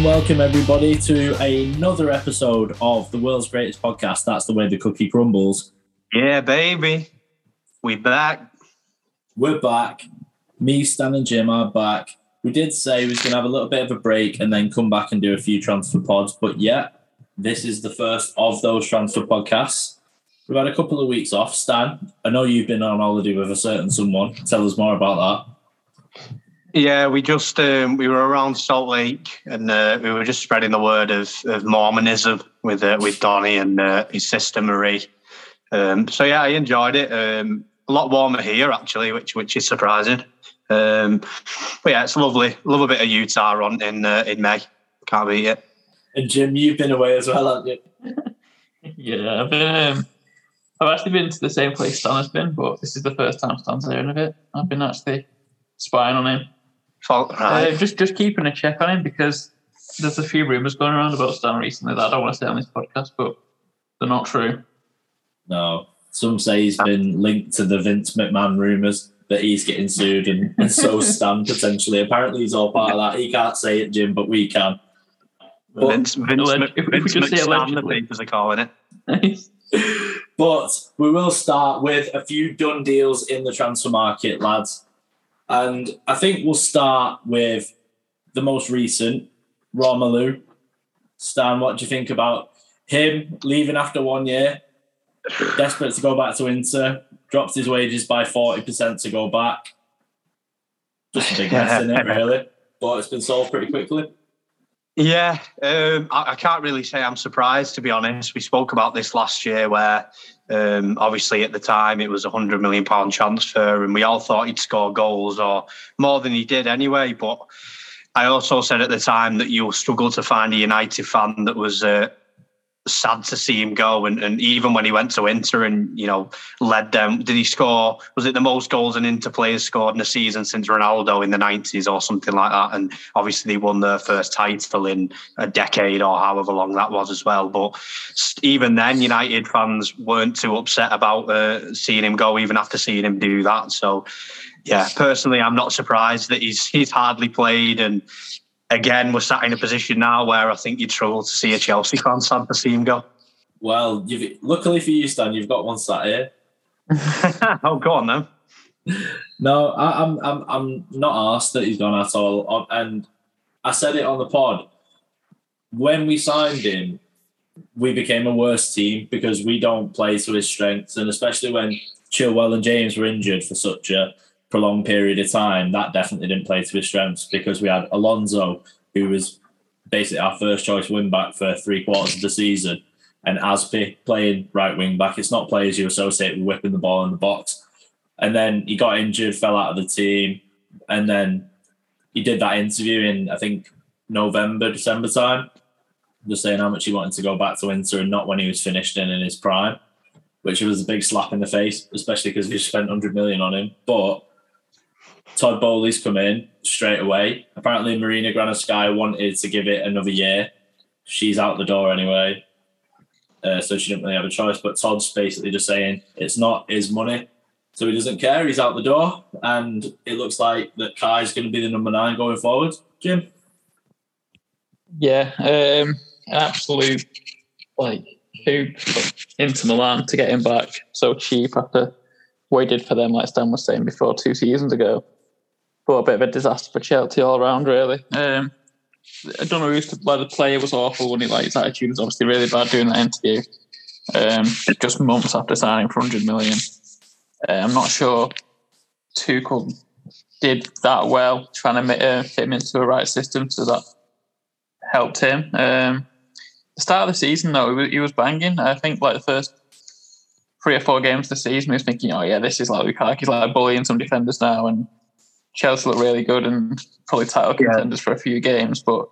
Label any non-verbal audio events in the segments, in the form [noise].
and welcome everybody to another episode of the world's greatest podcast. That's the way the cookie crumbles. Yeah, baby. We back. We're back. Me, Stan, and Jim are back. We did say we was going to have a little bit of a break and then come back and do a few transfer pods, but yeah, this is the first of those transfer podcasts. We've had a couple of weeks off. Stan, I know you've been on holiday with a certain someone. Tell us more about that. Yeah, we just um, we were around Salt Lake and uh, we were just spreading the word of, of Mormonism with uh, with Donny and uh, his sister Marie. Um, so yeah, I enjoyed it. Um, a lot warmer here actually, which which is surprising. Um, but yeah, it's lovely. Love a bit of Utah on in uh, in May. Can't beat it. And Jim, you've been away as well, haven't you? [laughs] yeah, I've been. Um, I've actually been to the same place Stan has been, but this is the first time Stan's hearing of it. I've been actually spying on him. Right. Uh, just just keeping a check on him because there's a few rumours going around about Stan recently that I don't want to say on this podcast, but they're not true. No. Some say he's been linked to the Vince McMahon rumours that he's getting sued and, and so Stan [laughs] potentially. Apparently he's all part of that. He can't say it, Jim, but we can. But, Vince, Vince, Alleg- if we Vince could say McStan, the allegedly. papers are calling it. [laughs] but we will start with a few done deals in the transfer market, lads. And I think we'll start with the most recent, Romelu. Stan, what do you think about him leaving after one year? Desperate to go back to Inter, dropped his wages by 40% to go back. Just a big mess in it, [laughs] really. But it's been solved pretty quickly. Yeah, um, I, I can't really say I'm surprised to be honest. We spoke about this last year, where um, obviously at the time it was a hundred million pound transfer, and we all thought he'd score goals or more than he did anyway. But I also said at the time that you'll struggle to find a United fan that was uh, sad to see him go. And, and even when he went to Inter and you know led them, did he score? Was it the most goals an Inter players scored in a season since Ronaldo in the nineties or something like that? And obviously they won their first title in a decade or however long that was as well. But even then, United fans weren't too upset about uh, seeing him go, even after seeing him do that. So. Yeah, personally, I'm not surprised that he's he's hardly played, and again, we're sat in a position now where I think you'd struggle to see a Chelsea fan sad to see him go. Well, you've, luckily for you, Stan, you've got one sat here. [laughs] oh, go on then. No, I, I'm I'm I'm not asked that he's gone at all. Uh, And I said it on the pod. When we signed him, we became a worse team because we don't play to his strengths, and especially when Chilwell and James were injured for such a prolonged period of time, that definitely didn't play to his strengths because we had Alonso, who was basically our first choice wing back for three quarters of the season, and Azpi playing right wing back. It's not players you associate with whipping the ball in the box. And then he got injured, fell out of the team, and then he did that interview in I think November, December time, just saying how much he wanted to go back to Inter and not when he was finished and in his prime, which was a big slap in the face, especially because we spent 100 million on him. But Todd Boehly's come in straight away. Apparently, Marina Granovskaya wanted to give it another year. She's out the door anyway. Uh, so she didn't really have a choice. But Todd's basically just saying it's not his money. So he doesn't care. He's out the door. And it looks like that Kai's going to be the number nine going forward. Jim? Yeah, um, absolute like hoop into Milan to get him back so cheap after waited for them, like Stan was saying before, two seasons ago. But a bit of a disaster for Chelsea all around, really. Um, I don't know why the player was awful when he like his attitude was obviously really bad doing that interview. Um, just months after signing for 100 million. Uh, I'm not sure Tuchel did that well, trying to ma- uh, fit him into the right system, so that helped him. Um, the start of the season, though, he was, banging. I think like the first three or four games of the season, he was thinking, "Oh yeah, this is like Lukaku's like bullying some defenders now," and Chelsea look really good and probably title Yeah. contenders for a few games, but.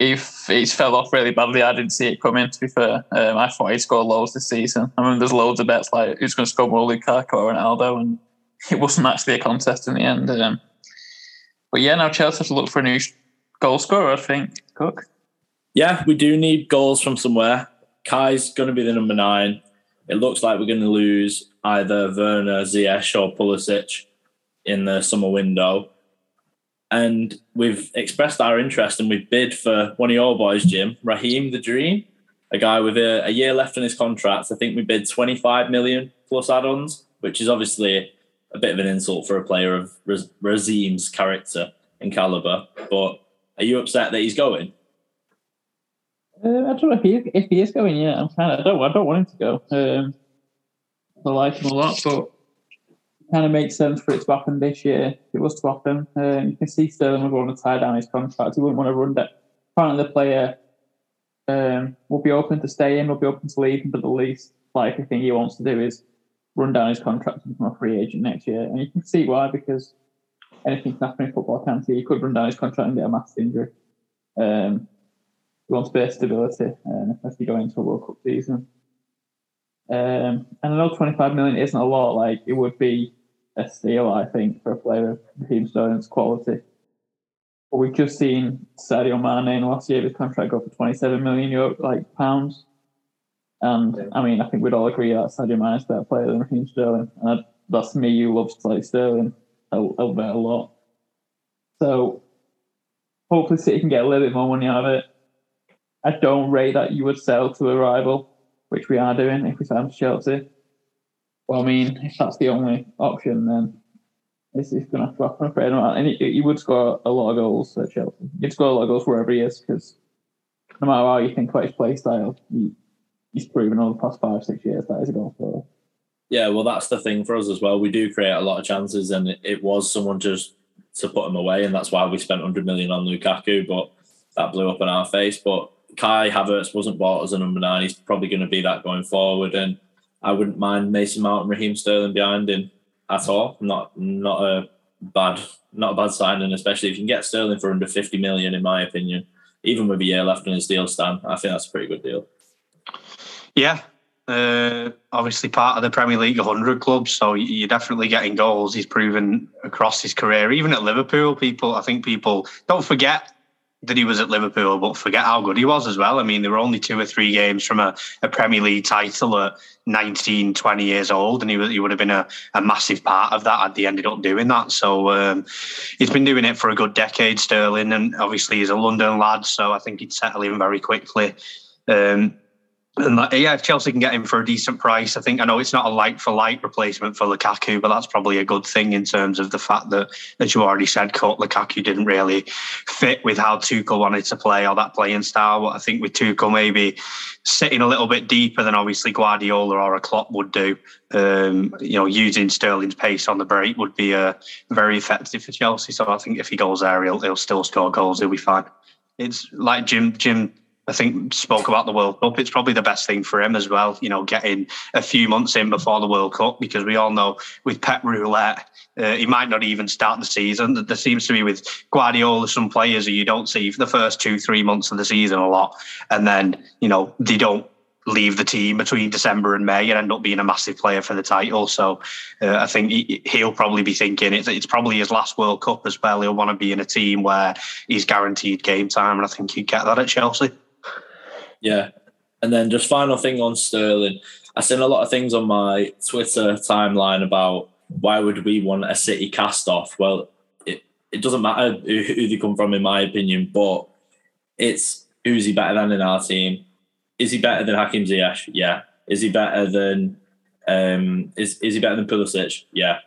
If he's fell off really badly, I didn't see it coming. To be fair, um, I thought he'd score loads this season. I mean, there's loads of bets like who's going to score more, Lukaku or Ronaldo, and [laughs] it wasn't actually a contest in the end. Um, but yeah, now Chelsea have to look for a new goal scorer. I think Cook. Yeah, we do need goals from somewhere. Kai's going to be the number nine. It looks like we're going to lose either Werner, Ziyech, or Pulisic in the summer window. and we've expressed our interest and we've bid for one of your boys, Jim Raheem the Dream, a guy with a, a year left on his contract. I think we bid 25 million plus add-ons, which is obviously a bit of an insult for a player of Raheem's character and caliber. But are you upset that he's going? Uh, I don't know if he is, if he is going. Yeah, I'm kind of. I don't. I don't want him to go. Um, I like him a lot, but kind of makes sense for it to happen this year. It was to happen, um, you can see Sterling would want to tie down his contract. He wouldn't want to run that. Apparently, the player um, will be open to staying, will be open to leaving, but the least likely thing he wants to do is run down his contract and become a free agent next year. And you can see why, because anything can happen in football, can't he? He could run down his contract and get a massive injury. Um, he wants base stability, um, especially going into a World Cup season. Um, and I know 25 million isn't a lot. Like it would be a steal, I think, for a player of Raheem Sterling's quality. But we've just seen Sadio Mane in last year his contract go for 27 million euro, like pounds. And yeah. I mean, I think we'd all agree that Sadio Mane is a better player than Raheem Sterling. And that's me who loves to play Sterling a, a, bit, a lot. So hopefully City can get a little bit more money out of it. I don't rate that you would sell to a rival, which we are doing if we sign to Chelsea. Well, I mean, if that's the only option, then it's, it's going to have to happen. And he, he, would score a lot of goals at Chelsea. He'd score a lot of goals wherever he is because no matter how you think about his play style, he, he's proven over the past five, six years that he's a goal scorer. Yeah, well, that's the thing for us as well. We do create a lot of chances, and it, it was someone just to put him away, and that's why we spent 100 million on Lukaku, but that blew up in our face. But Kai Havertz wasn't bought as a number nine. He's probably going to be that going forward, and I wouldn't mind Mason Mount and Raheem Sterling behind him at all. Not not a bad not a bad signing, especially if you can get Sterling for under 50 million, in my opinion. Even with a year left on his deal, Stan, I think that's a pretty good deal. Yeah, uh, obviously part of the Premier League 100 club, so you're definitely getting goals. He's proven across his career, even at Liverpool. People, I think people don't forget that he was at Liverpool, but forget how good he was as well. I mean, there were only two or three games from a, a Premier League title at 19, 20 years old, and he, was, he would have been a, a massive part of that had he ended up doing that. So um, he's been doing it for a good decade, Sterling, and obviously he's a London lad, so I think he'd settle in very quickly. Um, and yeah, if Chelsea can get him for a decent price, I think I know it's not a like for like replacement for Lukaku, but that's probably a good thing in terms of the fact that, as you already said, Kurt Lukaku didn't really fit with how Tuchel wanted to play or that playing style. But I think with Tuchel maybe sitting a little bit deeper than obviously Guardiola or a Klopp would do, um, you know, using Sterling's pace on the break would be uh, very effective for Chelsea. So I think if he goes there, he'll, he'll still score goals. He'll be fine. It's like Jim Jim I think spoke about the World Cup. It's probably the best thing for him as well. You know, getting a few months in before the World Cup because we all know with Pep Roulette, uh, he might not even start the season. There seems to be with Guardiola some players who you don't see for the first two, three months of the season a lot, and then you know they don't leave the team between December and May and end up being a massive player for the title. So uh, I think he, will probably be thinking it's, it's probably his last World Cup as well. He'll want to be in a team where he's guaranteed game time, and I think he'd get that at Chelsea. Yeah. And then just final thing on Sterling. I've seen a lot of things on my Twitter timeline about why would we want a City cast off? Well, it, it doesn't matter who, who they come from, in my opinion, but it's who's he better than in our team? Is he better than Hakim Ziyech? Yeah. Is he better than um, is is he better than Pulisic? Yeah.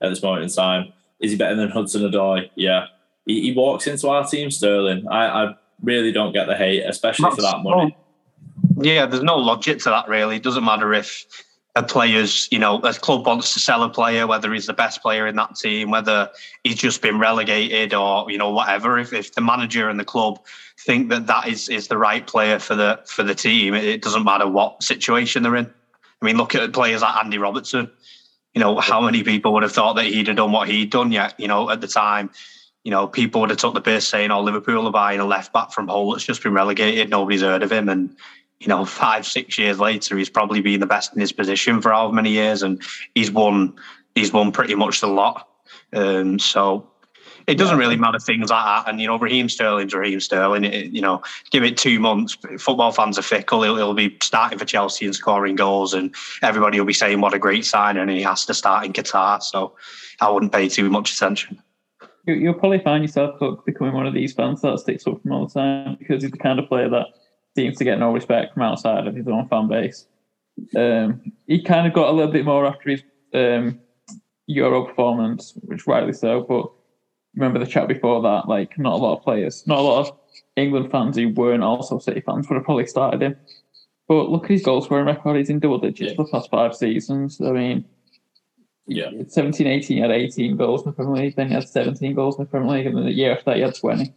At this moment in time, is he better than Hudson Odoi? Yeah. He, he walks into our team, Sterling. I, I really don't get the hate, especially That's, for that money. Yeah, there's no logic to that really. It doesn't matter if a player's, you know, a club wants to sell a player, whether he's the best player in that team, whether he's just been relegated or, you know, whatever. If, if the manager and the club think that that is, is the right player for the for the team, it doesn't matter what situation they're in. I mean, look at players like Andy Robertson. You know, how many people would have thought that he'd have done what he'd done yet, you know, at the time you know, people would have took the piss saying, "Oh, Liverpool are buying a left back from Hull that's just been relegated. Nobody's heard of him." And you know, five, six years later, he's probably been the best in his position for how many years, and he's won. He's won pretty much the lot. Um, so it doesn't really matter things like that. And you know, Raheem Sterling's Raheem Sterling. It, you know, give it two months. Football fans are fickle. He'll, he'll, be starting for Chelsea and scoring goals, and everybody will be saying what a great sign, and he has to start in Qatar. So I wouldn't pay too much attention. You, you'll probably find yourself Cook becoming one of these fans that sticks up from all the time because he's the kind of player that seems to get no respect from outside of his own fan base. Um, he kind of got a little bit more after his um, Euro performance, which rightly so. But remember the chat before that, like not a lot of players, not a lot of England fans who weren't also City fans would have probably started him. But look at his goal scoring record; he's in double digits for the past five seasons. I mean, Yeah. 17 18, he had 18 goals in the Premier League, then he had 17 goals in the Premier League, and then the year after that, he had 20. I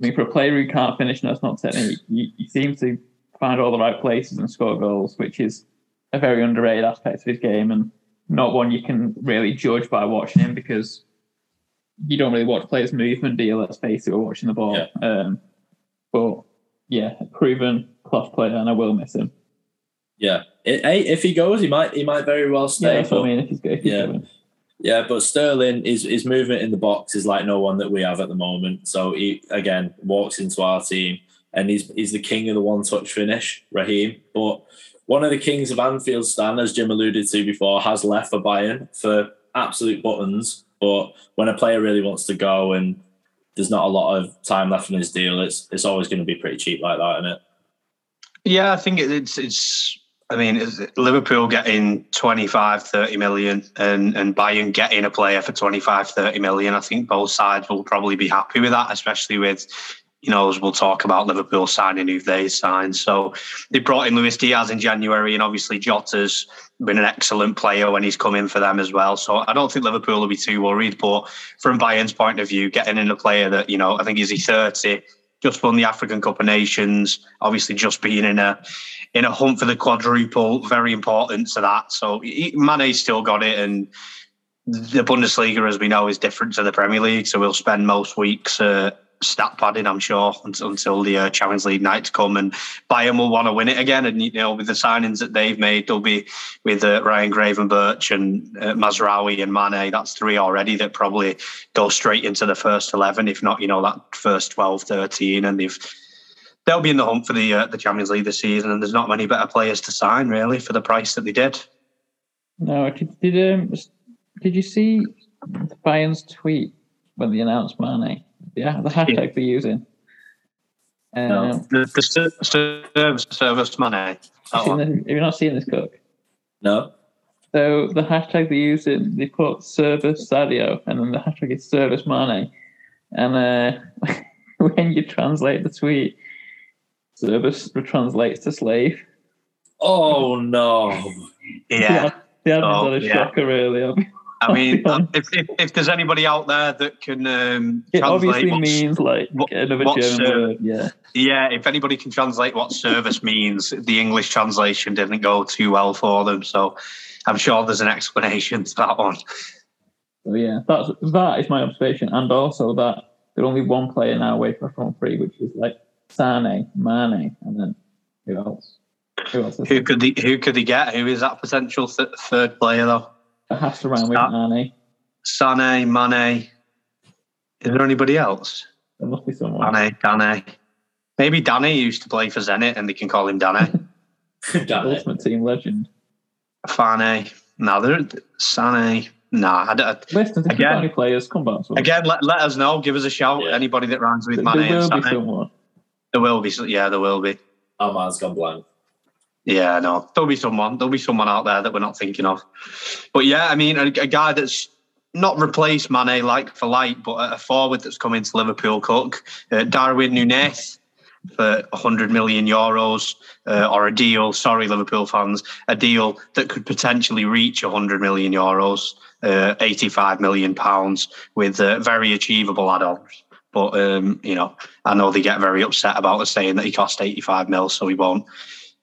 mean, for a player who can't finish, and that's not technique, you, you seem to find all the right places and score goals, which is a very underrated aspect of his game and not one you can really judge by watching him because you don't really watch players' movement, do you? Let's face it, we're watching the ball. Um, but yeah, proven class player, and I will miss him. Yeah. It, hey, if he goes, he might he might very well stay. that's what I mean. If he's good, if he's Yeah. good. Yeah, but Sterling, his his movement in the box is like no one that we have at the moment. So he again walks into our team, and he's he's the king of the one touch finish, Raheem. But one of the kings of Anfield stand, as Jim alluded to before, has left for Bayern for absolute buttons. But when a player really wants to go and there's not a lot of time left in his deal, it's it's always going to be pretty cheap like that, isn't it? Yeah, I think it's it's. I mean, is Liverpool getting 25, 30 million and, and Bayern getting a player for 25, 30 million. I think both sides will probably be happy with that, especially with, you know, as we'll talk about Liverpool signing who they signed. So they brought in Luis Diaz in January, and obviously Jota's been an excellent player when he's come in for them as well. So I don't think Liverpool will be too worried. But from Bayern's point of view, getting in a player that, you know, I think is he 30, just won the African Cup of Nations, obviously just being in a in a hunt for the quadruple, very important to that. So he, Mane's still got it, and the Bundesliga, as we know, is different to the Premier League. So we'll spend most weeks uh, stat padding, I'm sure, until, until the uh, Champions League nights come, and Bayern will want to win it again. And you know, with the signings that they've made, they'll be with uh, Ryan Gravenberch and uh, and Mane. That's three already that probably go straight into the first eleven, if not, you know, that first 12, 13, and they've they'll be in the hunt for the uh, the Champions League this season, and there's not many better players to sign really for the price that they did. No, did did, um, did you see Bayern's tweet when they announced Mane? Yeah, the hashtag they're using. Um, No. The, the ser- service, service money. have, you seen one. this- have you not seen this, Cook? No. So the hashtag they're using, they put service Sadio, and then the hashtag is service money. And uh, [laughs] when you translate the tweet, service translates to slave. Oh no. Yeah. [laughs] The admin's Oh, had a yeah. shocker, really. I mean, [laughs] if, if if there's anybody out there that can um, It translate obviously means like what- another German uh, word. Yeah. Yeah, if anybody can translate what service means, the English translation didn't go too well for them. So I'm sure there's an explanation to that one. So yeah, that's that is my observation, and also that there's only one player now away from front three, which is like Sane, Mane, and then who else? Who else? Who could they, who could they get? Who is that potential th- third player though? It has to run with Sa- Mane. Sané, Mane. Is there anybody else? There must be someone. Danny, Danny. Maybe Danny used to play for Zenit and they can call him Danny. [laughs] Damn it. Ultimate team legend. Fane. No, there. Sané. Nah. I don't- Listen, if you've got Again- any players, come back to again, let, let us know. Give us a shout. Yeah. Anybody that rhymes with there, Mane there and will be someone. There will be. Yeah, there will be. Our man's gone blank. Yeah, no, there'll be someone. There'll be someone out there that we're not thinking of. But yeah, I mean, a, a guy that's not replaced Mane like for like, but a forward that's come into Liverpool, Cook, uh, Darwin Núñez for 100 million euros, uh, or a deal. Sorry, Liverpool fans, a deal that could potentially reach 100 million euros, uh, 85 million pounds, with uh, very achievable add-ons. But um, you know, I know they get very upset about us saying that he cost 85 mil, so he won't.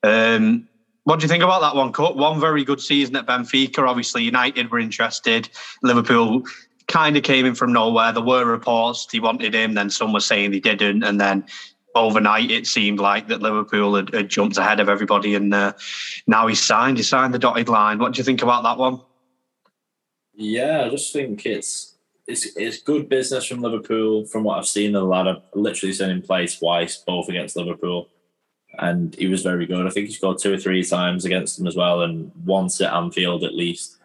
Um, what do you think about that one, Cut? One very good season at Benfica. Obviously, United were interested. Liverpool kind of came in from nowhere. There were reports he wanted him, then some were saying he didn't, and then overnight it seemed like that Liverpool had, had jumped ahead of everybody, and uh, now he's signed. He signed the dotted line. What do you think about that one? Yeah, I just think it's it's it's good business from Liverpool. From what I've seen, the lad I've literally seen him play twice, both against Liverpool, and he was very good. I think he scored two or three times against them as well, and once at Anfield at least.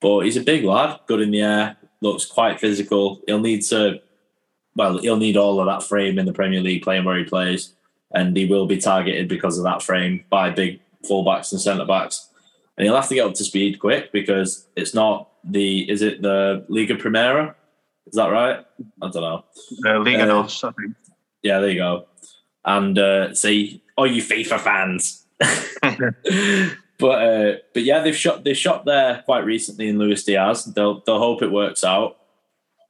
But he's a big lad, good in the air, looks quite physical. He'll need to, well, he'll need all of that frame in the Premier League playing where he plays, and he will be targeted because of that frame by big fullbacks and centre backs. And he'll have to get up to speed quick because it's not the is it the Liga Primera? Is that right? I don't know. Uh, Liga Uh, Nos, I think. Yeah, there you go. And uh, see, all you FIFA fans. [laughs] but uh, but yeah, they've shot they shot there quite recently in Luis Diaz. They'll they'll hope it works out,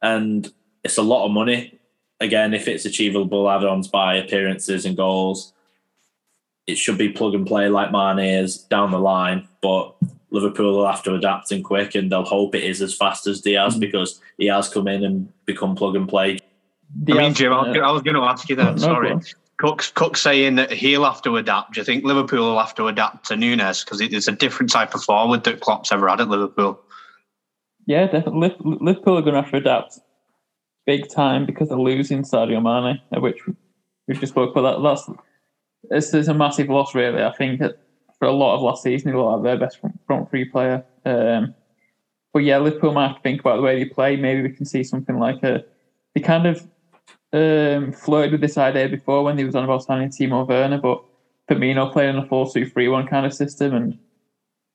and it's a lot of money. Again, if it's achievable add-ons by appearances and goals, it should be plug and play like Mane is down the line. But Liverpool will have to adapt and quick, and they'll hope it is as fast as Diaz because he has come in and become plug and play. I mean, Jim, I uh, was, I was going to ask you that. no, sorry. go on. Cook's, Cook's saying that he'll have to adapt. Do you think Liverpool will have to adapt to Núñez? Because it's a different type of forward that Klopp's ever had at Liverpool. Yeah, definitely. Liverpool are going to have to adapt big time because they're losing Sadio Mane, which we've just spoke about. That that's this is a massive loss, really. I think for a lot of last season, he looked like their best front, front three player. Um, but yeah, Liverpool might have to think about the way they play. Maybe we can see something like a. They kind of um, flirted with this idea before when he was on about signing Timo Werner, but Firmino playing in a 4-2-3-1 kind of system and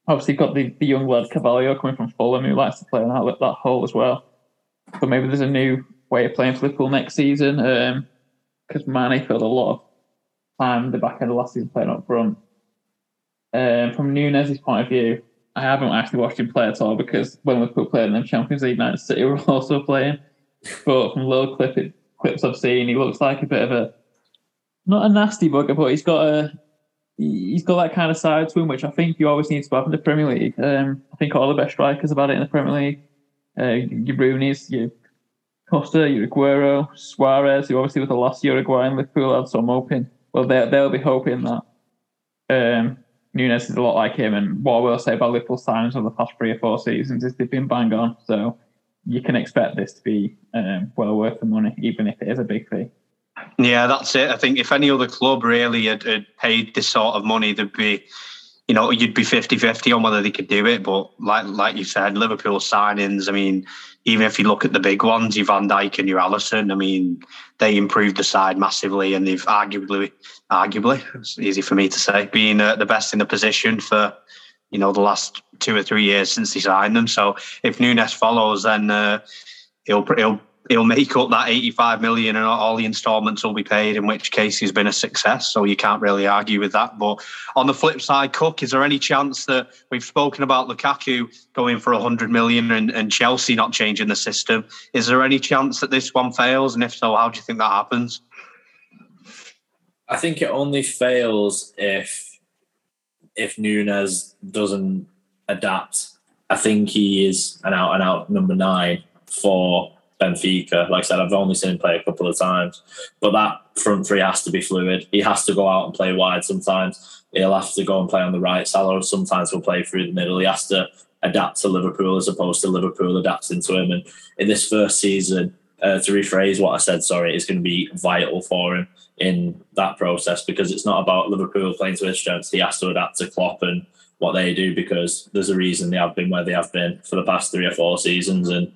obviously got the, the young lad Carvalho coming from Fulham who likes to play on that that hole as well. But maybe there's a new way of playing for Liverpool next season because Mane filled a lot of time in the back end of last season playing up front. Um, from Núñez' point of view, I haven't actually watched him play at all because when Liverpool played in the Champions League night, City were [laughs] also playing. But from little clip, clips I've seen, he looks like a bit of a not a nasty bugger, but he's got a he's got that kind of side to him, which I think you always need to have in the Premier League. Um, I think all the best strikers have had it in the Premier League. Uh, your Rooney's, your Costa, your Aguero, Suarez, who obviously with the last Uruguay and Liverpool had, so I'm hoping, well, they, they'll be hoping that um, Núñez is a lot like him. And what I will say about Liverpool signings over the past three or four seasons is they've been bang on. So you can expect this to be um, well worth the money, even if it is a big fee. Yeah, that's it. I think if any other club really had, had paid this sort of money, there'd be, you know, you'd be 50-50 on whether they could do it. But like like you said, Liverpool signings, I mean, even if you look at the big ones, your Van Dijk and your Alisson, I mean, they improved the side massively and they've arguably, arguably, it's easy for me to say, been uh, the best in the position for, you know, the last two or three years since he signed them. So if Núñez follows, then uh, he'll he'll he'll make up that 85 million and all the installments will be paid, in which case he's been a success. So you can't really argue with that. But on the flip side, Cook, is there any chance that we've spoken about Lukaku going for 100 million and, and Chelsea not changing the system? Is there any chance that this one fails? And if so, how do you think that happens? I think it only fails if if Núñez doesn't adapt. I think he is an out and out number nine for Benfica. Like I said, I've only seen him play a couple of times, but that front three has to be fluid. He has to go out and play wide sometimes. He'll have to go and play on the right. Salah sometimes will play through the middle. He has to adapt to Liverpool as opposed to Liverpool adapting to him. And in this first season, uh, to rephrase what I said, sorry, is going to be vital for him in that process because it's not about Liverpool playing to his strengths. He has to adapt to Klopp and what they do because there's a reason they have been where they have been for the past three or four seasons. And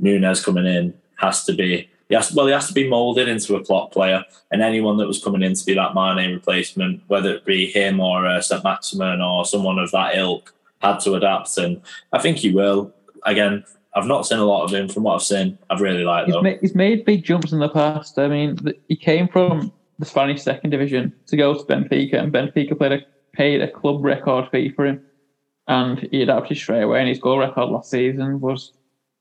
Núñez coming in has to be, he has, well, he has to be moulded into a Klopp player. And anyone that was coming in to be that Mane replacement, whether it be him or uh, St. Maximin or someone of that ilk, had to adapt. And I think he will. Again, I've not seen a lot of him. From what I've seen, I've really liked He's made, he's made big jumps in the past. I mean, he came from the Spanish second division to go to Benfica, and Benfica played a, paid a club record fee for him, and he adapted straight away. And his goal record last season was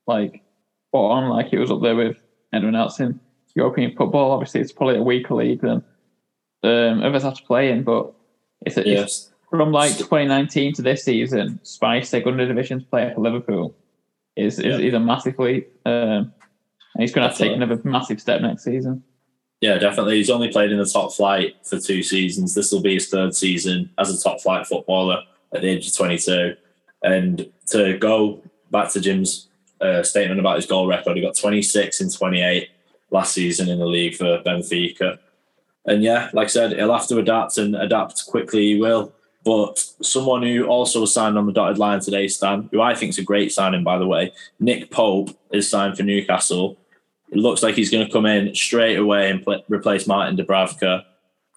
like spot on, like he was up there with anyone else in European football. Obviously, it's probably a weaker league than um, others have to play in, but it's, a, it's from like 2019 to this season, Spanish second divisions player for Liverpool is is, Yeah. is a massive leap. Um, and he's going to have to take another massive step next season. Yeah, definitely. He's only played in the top flight for two seasons. This will be his third season as a top flight footballer at the age of 22. And to go back to Jim's uh, statement about his goal record, he got 26 and 28 last season in the league for Benfica. And yeah, like I said, he'll have to adapt and adapt quickly. He will. But someone who also signed on the dotted line today, Stan, who I think is a great signing, by the way, Nick Pope is signed for Newcastle. It looks like he's going to come in straight away and replace Martin Dubravka.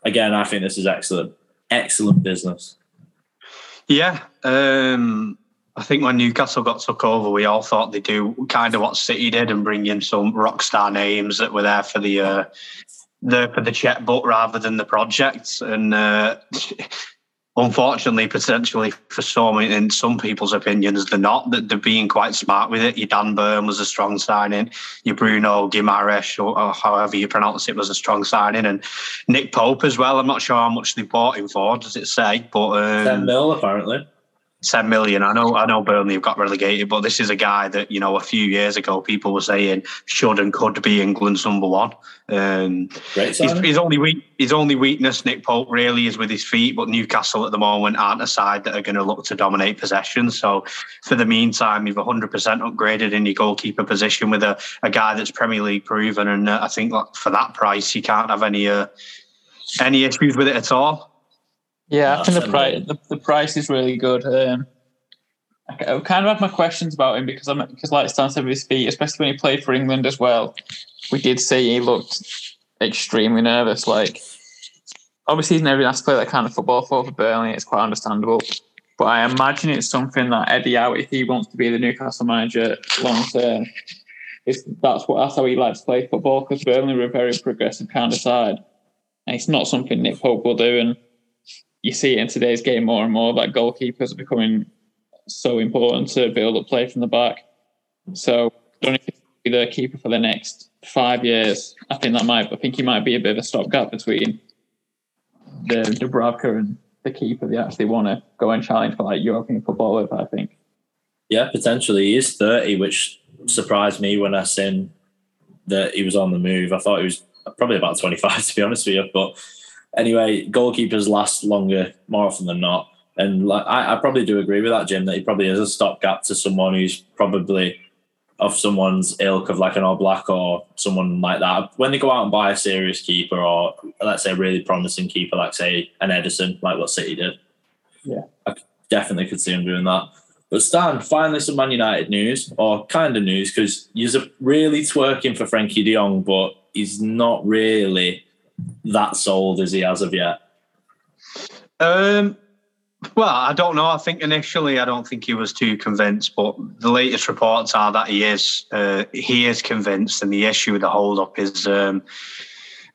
Again, I think this is excellent, excellent business. Yeah, um, I think when Newcastle got took over, we all thought they'd do kind of what City did and bring in some rock star names that were there for the uh, the for the checkbook rather than the projects. And uh, [laughs] unfortunately, potentially for some, in some people's opinions, they're not. That they're being quite smart with it. Your Dan Burn was a strong signing. Your Bruno Guimaraes, or, or, however you pronounce it, was a strong signing, and Nick Pope as well. I'm not sure how much they bought him for. Does it say? But um, ten mil apparently. 10 million. I know, I know Burnley have got relegated, but this is a guy that, you know, a few years ago people were saying should and could be England's number one. Um, his, his, only weak, his only weakness, Nick Pope, really is with his feet, but Newcastle at the moment aren't a side that are going to look to dominate possession. So for the meantime, you've 100% upgraded in your goalkeeper position with a, a guy that's Premier League proven. And uh, I think for that price, you can't have any, uh, any issues with it at all. Yeah, I think the price the, the price is really good. Um, I kind of have my questions about him because I'm because like Stan said with his feet, especially when he played for England as well. We did see he looked extremely nervous. Like obviously he's never been asked to play that kind of football for for Burnley. It's quite understandable. But I imagine it's something that Eddie Howe, if he wants to be the Newcastle manager long term, is that's what that's how he likes to play football because Burnley were a very progressive kind of side. And it's not something Nick Pope will do. And you see it in today's game more and more that goalkeepers are becoming so important to build up play from the back. So don't be the keeper for the next five years. I think that might I think he might be a bit of a stopgap between the Dubravka and the keeper they actually want to go and challenge for like European football with, I think. Yeah, potentially. He is 30, which surprised me when I seen that he was on the move. I thought he was probably about 25 [laughs] to be honest with you, but anyway, goalkeepers last longer more often than not. And like I, I probably do agree with that, Jim, that he probably is a stopgap to someone who's probably of someone's ilk of like an All Black or someone like that. When they go out and buy a serious keeper or let's say a really promising keeper, like say an Ederson, like what City did. Yeah. I definitely could see him doing that. But Stan, finally some Man United news, or kind of news, because he's really twerking for Frenkie de Jong, but he's not really that sold as he has of yet? Um, well, I don't know. I think initially, I don't think he was too convinced, but the latest reports are that he is. Uh, he is convinced, and the issue with the hold up is um,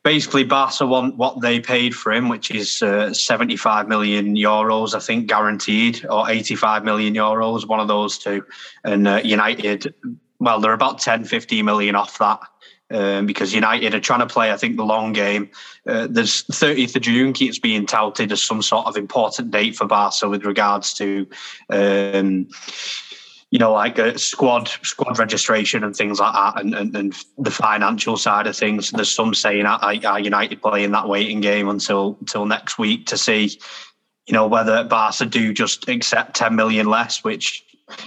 basically Barca want what they paid for him, which is uh, 75 million euros, I think, guaranteed, or 85 million euros, one of those two. And uh, United, well, they're about 10, 15 million off that um, because United are trying to play, I think, the long game. Uh, there's 30th of June keeps being touted as some sort of important date for Barca with regards to, um, you know, like a squad squad registration and things like that, and, and, and the financial side of things. There's some saying are, are United playing that waiting game until until next week to see, you know, whether Barca do just accept 10 million less, which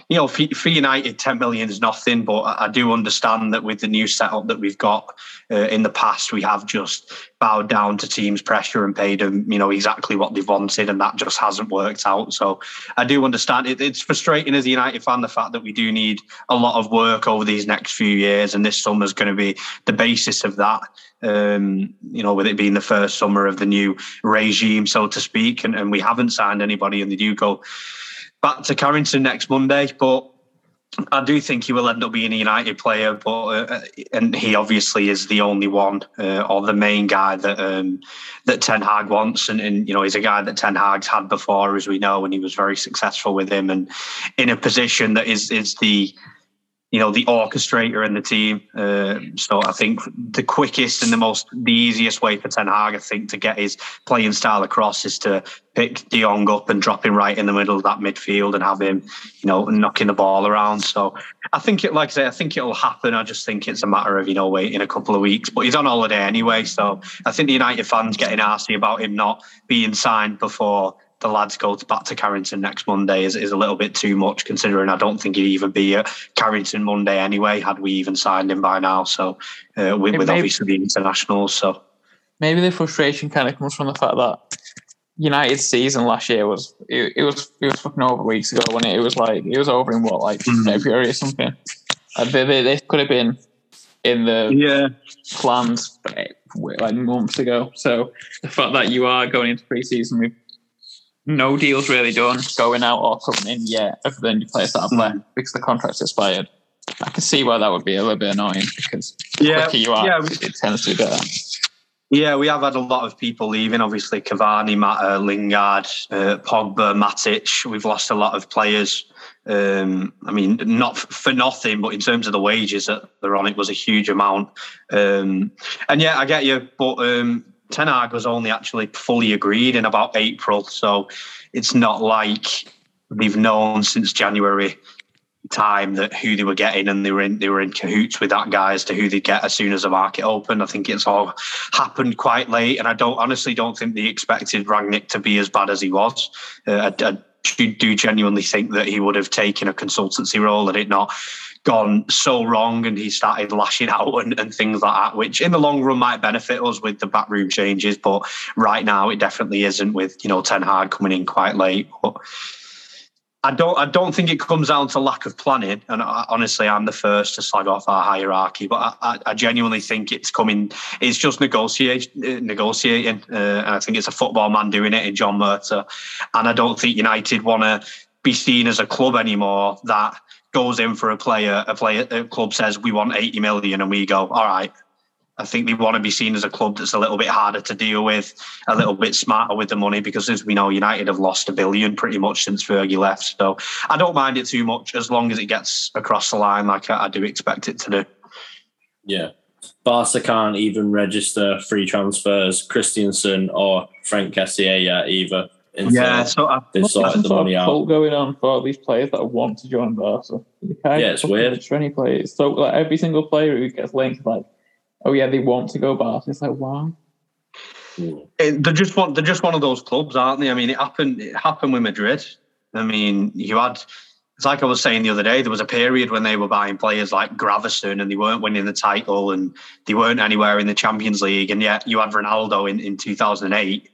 you know, for, for, United, 10 million is nothing, but I, do understand that with the new setup that we've got uh, in the past, we have just bowed down to teams' pressure and paid them, you know, exactly what they've wanted, and that just hasn't worked out. So I do understand it. It's frustrating as a United fan, the fact that we do need a lot of work over these next few years, and this summer is going to be the basis of that. Um, you know, with it being the first summer of the new regime, so to speak, and, and we haven't signed anybody, and they do go back to Carrington next Monday, but I do think he will end up being a United player, but uh, and he obviously is the only one uh, or the main guy that um, that Ten Hag wants, and, and you know he's a guy that Ten Hag's had before, as we know, and he was very successful with him, and in a position that is is the you know the orchestrator in the team. Uh, so I think the quickest and the most the easiest way for Ten Hag, I think, to get his playing style across is to pick De Jong up and drop him right in the middle of that midfield and have him, you know, knocking the ball around. So I think it, like I say, I think it'll happen. I just think it's a matter of you know waiting a couple of weeks. But he's on holiday anyway, so I think the United fans getting arsy about him not being signed before the lads go to, back to Carrington next Monday is, is a little bit too much, considering I don't think he'd even be at Carrington Monday anyway, had we even signed him by now. So, uh, with, with obviously the internationals. So, maybe the frustration kind of comes from the fact that United's season last year was it, it was it was fucking over weeks ago when it? it was like it was over in what like Mhm. February or something. Uh, they, they, they could have been in the Yeah. plans eh, like months ago. So the fact that you are going into preseason with no deals really done, going out or coming in yet, other than your players that have left because the contract's expired. I can see why that would be a little bit annoying because the Yeah. quicker you are, Yeah. we- it tends to be better. Yeah, we have had a lot of people leaving. Obviously, Cavani, Mata, Lingard, uh, Pogba, Matic. We've lost a lot of players. Um, I mean, not for nothing, but in terms of the wages that they're on, it was a huge amount. Um, and yeah, I get you, but um, Ten Hag was only actually fully agreed in about April, so it's not like they've known since January time that who they were getting and they were in they were in cahoots with that guy as to who they'd get as soon as the market opened. I think it's all happened quite late, and I don't honestly don't think they expected Rangnick to be as bad as he was. Uh, I, I do- do genuinely think that he would have taken a consultancy role had it not gone so wrong and he started lashing out and, and things like that, which in the long run might benefit us with the backroom changes, but right now it definitely isn't with you know Ten Hag coming in quite late. But I don't. I don't think it comes down to lack of planning. And I, honestly, I'm the first to slag off our hierarchy. But I, I, genuinely think it's coming. It's just negotiate, uh, negotiating. Uh, and I think it's a football man doing it in John Murtough. And I don't think United want to be seen as a club anymore that goes in for a player. A player, a club says we want 80 million, and we go, all right. I think they want to be seen as a club that's a little bit harder to deal with, a little bit smarter with the money, because as we know, United have lost a billion pretty much since Fergie left. So I don't mind it too much as long as it gets across the line like I, I do expect it to do. Yeah. Barca can't even register free transfers, Christensen or Franck Kessié either. Until Yeah, so I, they've Must be sorted some the sort of out. cult going on for all these players that want to join Barca. You Yeah, it's fucking weird. register any players. So like every single player who gets linked, like, oh yeah, they want to go Barca. It's like, wow. Mm. it, they're just one. They're just one of those clubs, aren't they? I mean, it happened. It happened with Madrid. I mean, you had. It's like I was saying the other day. There was a period when they were buying players like Gravesen, and they weren't winning the title, and they weren't anywhere in the Champions League. And yet, you had Ronaldo in in 2008, Mhm.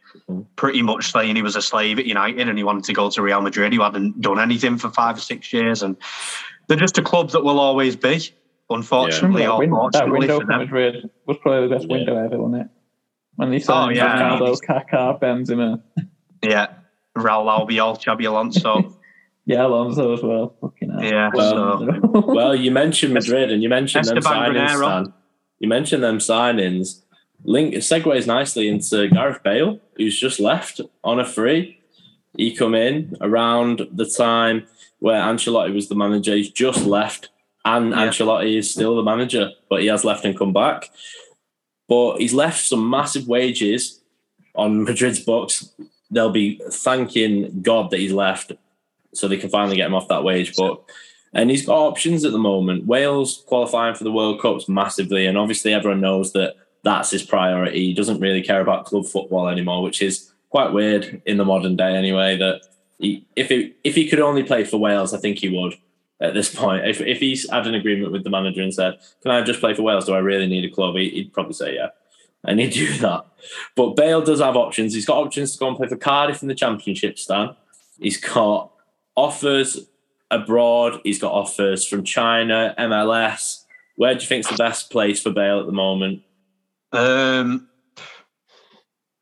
Pretty much saying he was a slave at United, and he wanted to go to Real Madrid. He hadn't done anything for five or six years, and they're just a club that will always be. Unfortunately, that, or win- that window for for them. Madrid was probably the best Yeah. window ever, wasn't it? When they oh, signed yeah. Ronaldo, Kaká, Benzema, Yeah, Raul Albiol, Xabi Alonso. [laughs] yeah, Alonso as well. Fucking hell. yeah, Well, so. [laughs] Well, you mentioned Madrid and you mentioned them Esteban signings, You mentioned them signings. Link it segues nicely into Gareth Bale, who's just left on a free. He come in around the time where Ancelotti was the manager. He's just left, and Yeah. Ancelotti is still the manager, but he has left and come back. But he's left some massive wages on Madrid's books. They'll be thanking God that he's left, so they can finally get him off that wage book. And he's got options at the moment. Wales qualifying for the World Cups massively, and obviously everyone knows that that's his priority. He doesn't really care about club football anymore, which is quite weird in the modern day. Anyway, that he, if he, if he could only play for Wales, I think he would at this point. If if he's had an agreement with the manager and said, "Can I just play for Wales? Do I really need a club?" He, he'd probably say yeah, and he'd do [laughs] that. But Bale does have options. He's got options to go and play for Cardiff in the Championship. Stan. He's got offers abroad. He's got offers from China, MLS. Where do you think's the best place for Bale at the moment? Um,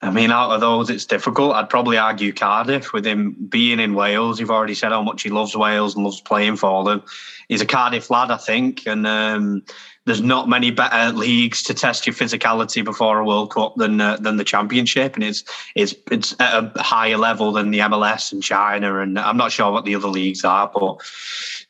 I mean, out of those, it's difficult. I'd probably argue Cardiff with him being in Wales. You've already said how much he loves Wales and loves playing for them. He's a Cardiff lad, I think, and um, there's not many better leagues to test your physicality before a World Cup than uh, than the Championship, and it's it's it's at a higher level than the MLS and China, and I'm not sure what the other leagues are, but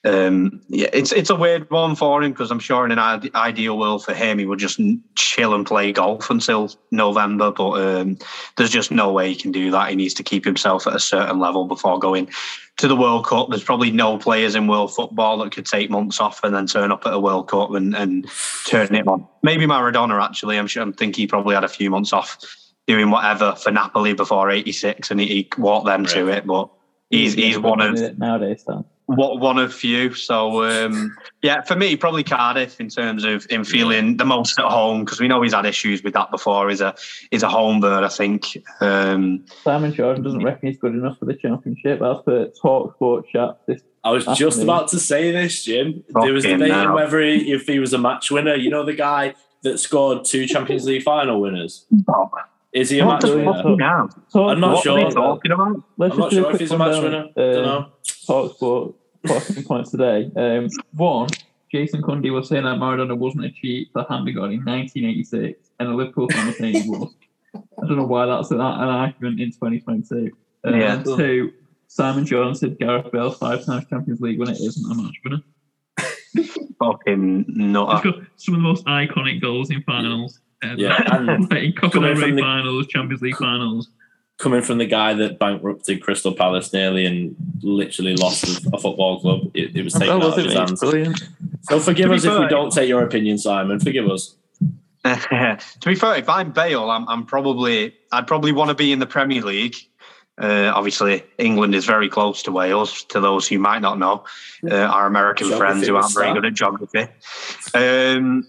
um, yeah, it's it's a weird one for him because I'm sure in an ideal world for him, he would just chill and play golf until November. But um, there's just no way he can do that. He needs to keep himself at a certain level before going to the World Cup. There's probably no players in world football that could take months off and then turn up at a World Cup and, and turn it on. Maybe Maradona actually. I'm sure. I think he probably had a few months off doing whatever for Napoli before '86, and he, he walked them to it. But he's he's one of nowadays. Then what one of few. So um, yeah, for me, probably Cardiff in terms of him feeling the most at home because we know he's had issues with that before. He's a he's a home bird, I think. Um, Simon Jordan doesn't reckon he's good enough for the championship. That's the talk sport chat. This I was just about to say this, Jim. there was Fucking debating whether he, if he was a match winner. You know the guy that scored two Champions League final winners. Is he a what match winner? now? talk I'm not What sure. are we talking about? Let's I'm not just do a sure if quick he's a match winner. uh, Don't know. Talk sport talking points today. Um, one, Jason Cundy was saying that Maradona wasn't a cheat for Hand of God in 1986, and the Liverpool fan was saying he was. I don't know why that's an, an argument in 2022. Uh, Yeah. and Two, Simon Jordan said Gareth Bale five times Champions League when it isn't a match winner. Fucking not. some of the most iconic goals in finals. ever. Yeah, and [laughs] like in Copa del the- finals, Champions League finals. Coming from the guy that bankrupted Crystal Palace nearly and literally lost a, a football club, it, it was taken Oh, out of his hands. Brilliant. So forgive To be us if we don't take your opinion, Simon. Forgive us. [laughs] to be fair, if I'm Bale, I'm, I'm probably I'd probably want to be in the Premier League. Uh, obviously, England is very close to Wales. To those who might not know, uh, our American Geography friends who aren't very good at geography. Um,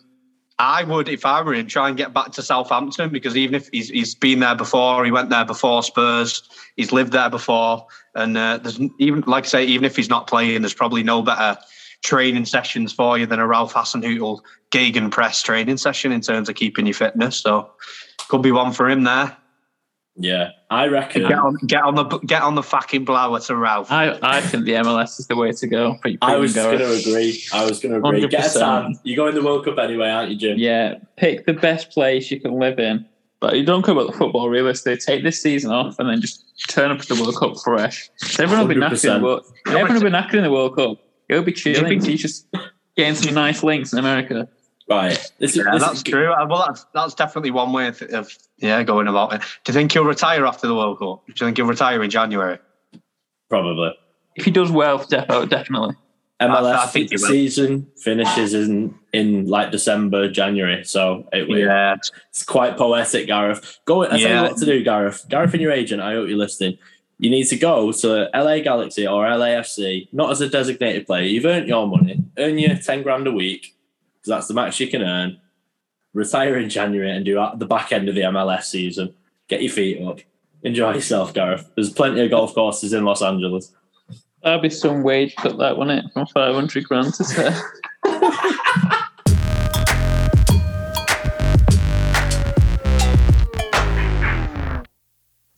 I would, if I were him, try and get back to Southampton because even if he's, he's been there before, he went there before Spurs, he's lived there before, and uh, there's even like I say, even if he's not playing, there's probably no better training sessions for you than a Ralph Hasenhüttl Gegen press training session in terms of keeping your fitness. So could be one for him there. Yeah, I reckon. Get on, get on the get on the fucking blower to Ralph. I, I think the MLS is the way to go. For I was going to agree. I was going to agree. Get a 100%. tan. You go in the World Cup anyway, aren't you, Jim? Yeah, pick the best place you can live in. But you don't care about the football realistically. Take this season off and then just turn up to the World Cup fresh. So everyone will be knackered. In the World, everyone will be knackered in the World Cup. It'll be chilling. You'll be- You just getting some nice links in America. Right. This is, Yeah, this that's is, true. Uh, Well, that's that's definitely one way of, of yeah going about it. Do you think he'll retire after the World Cup? Do you think he'll retire in January? Probably. If he does well, defo, definitely. MLS I think he season finishes in in like December, January. So it, Yeah, it's quite poetic, Gareth. Go. I tell Yeah. you what to do, Gareth. Gareth and your agent. I hope you're listening. You need to go to LA Galaxy or LAFC, not as a designated player. You've earned your money. Earn your ten grand a week because that's the max you can earn. Retire in January and do the back end of the MLS season. Get your feet up. Enjoy yourself, Gareth. There's plenty of golf courses in Los Angeles. That'd be some wage cut, that wouldn't it? From 500 grand to say. [laughs]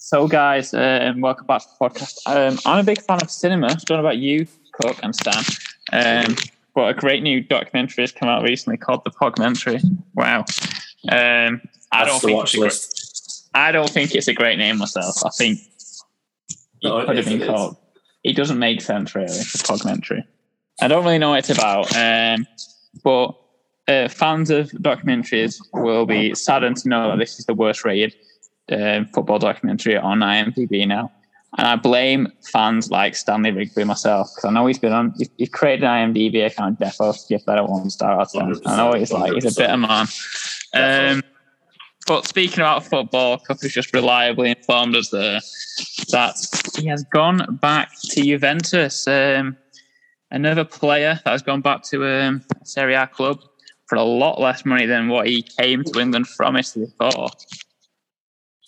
So, guys, um, welcome back to the podcast. Um, I'm a big fan of cinema. I don't know about you, Cook and Stan, um, but a great new documentary has come out recently called The Pogmentary. Wow. Um, I That's don't think it's a great. I don't think it's a great name myself. I think it No, could have been it called. It doesn't make sense really. The Pogmentary. I don't really know what it's about, um, but uh, fans of documentaries will be saddened to know that this is the worst rated um, football documentary on IMDb now. And I blame fans like Stanley Rigby myself because I know he's been on. He, he created an IMDb account, defo to give that a one star out of ten. I know he's like. He's a bitter man. Um, but speaking about football, Cup has just reliably informed us there that he has gone back to Juventus. Um, another player that has gone back to um, a Serie A club for a lot less money than what he came to England from Italy for.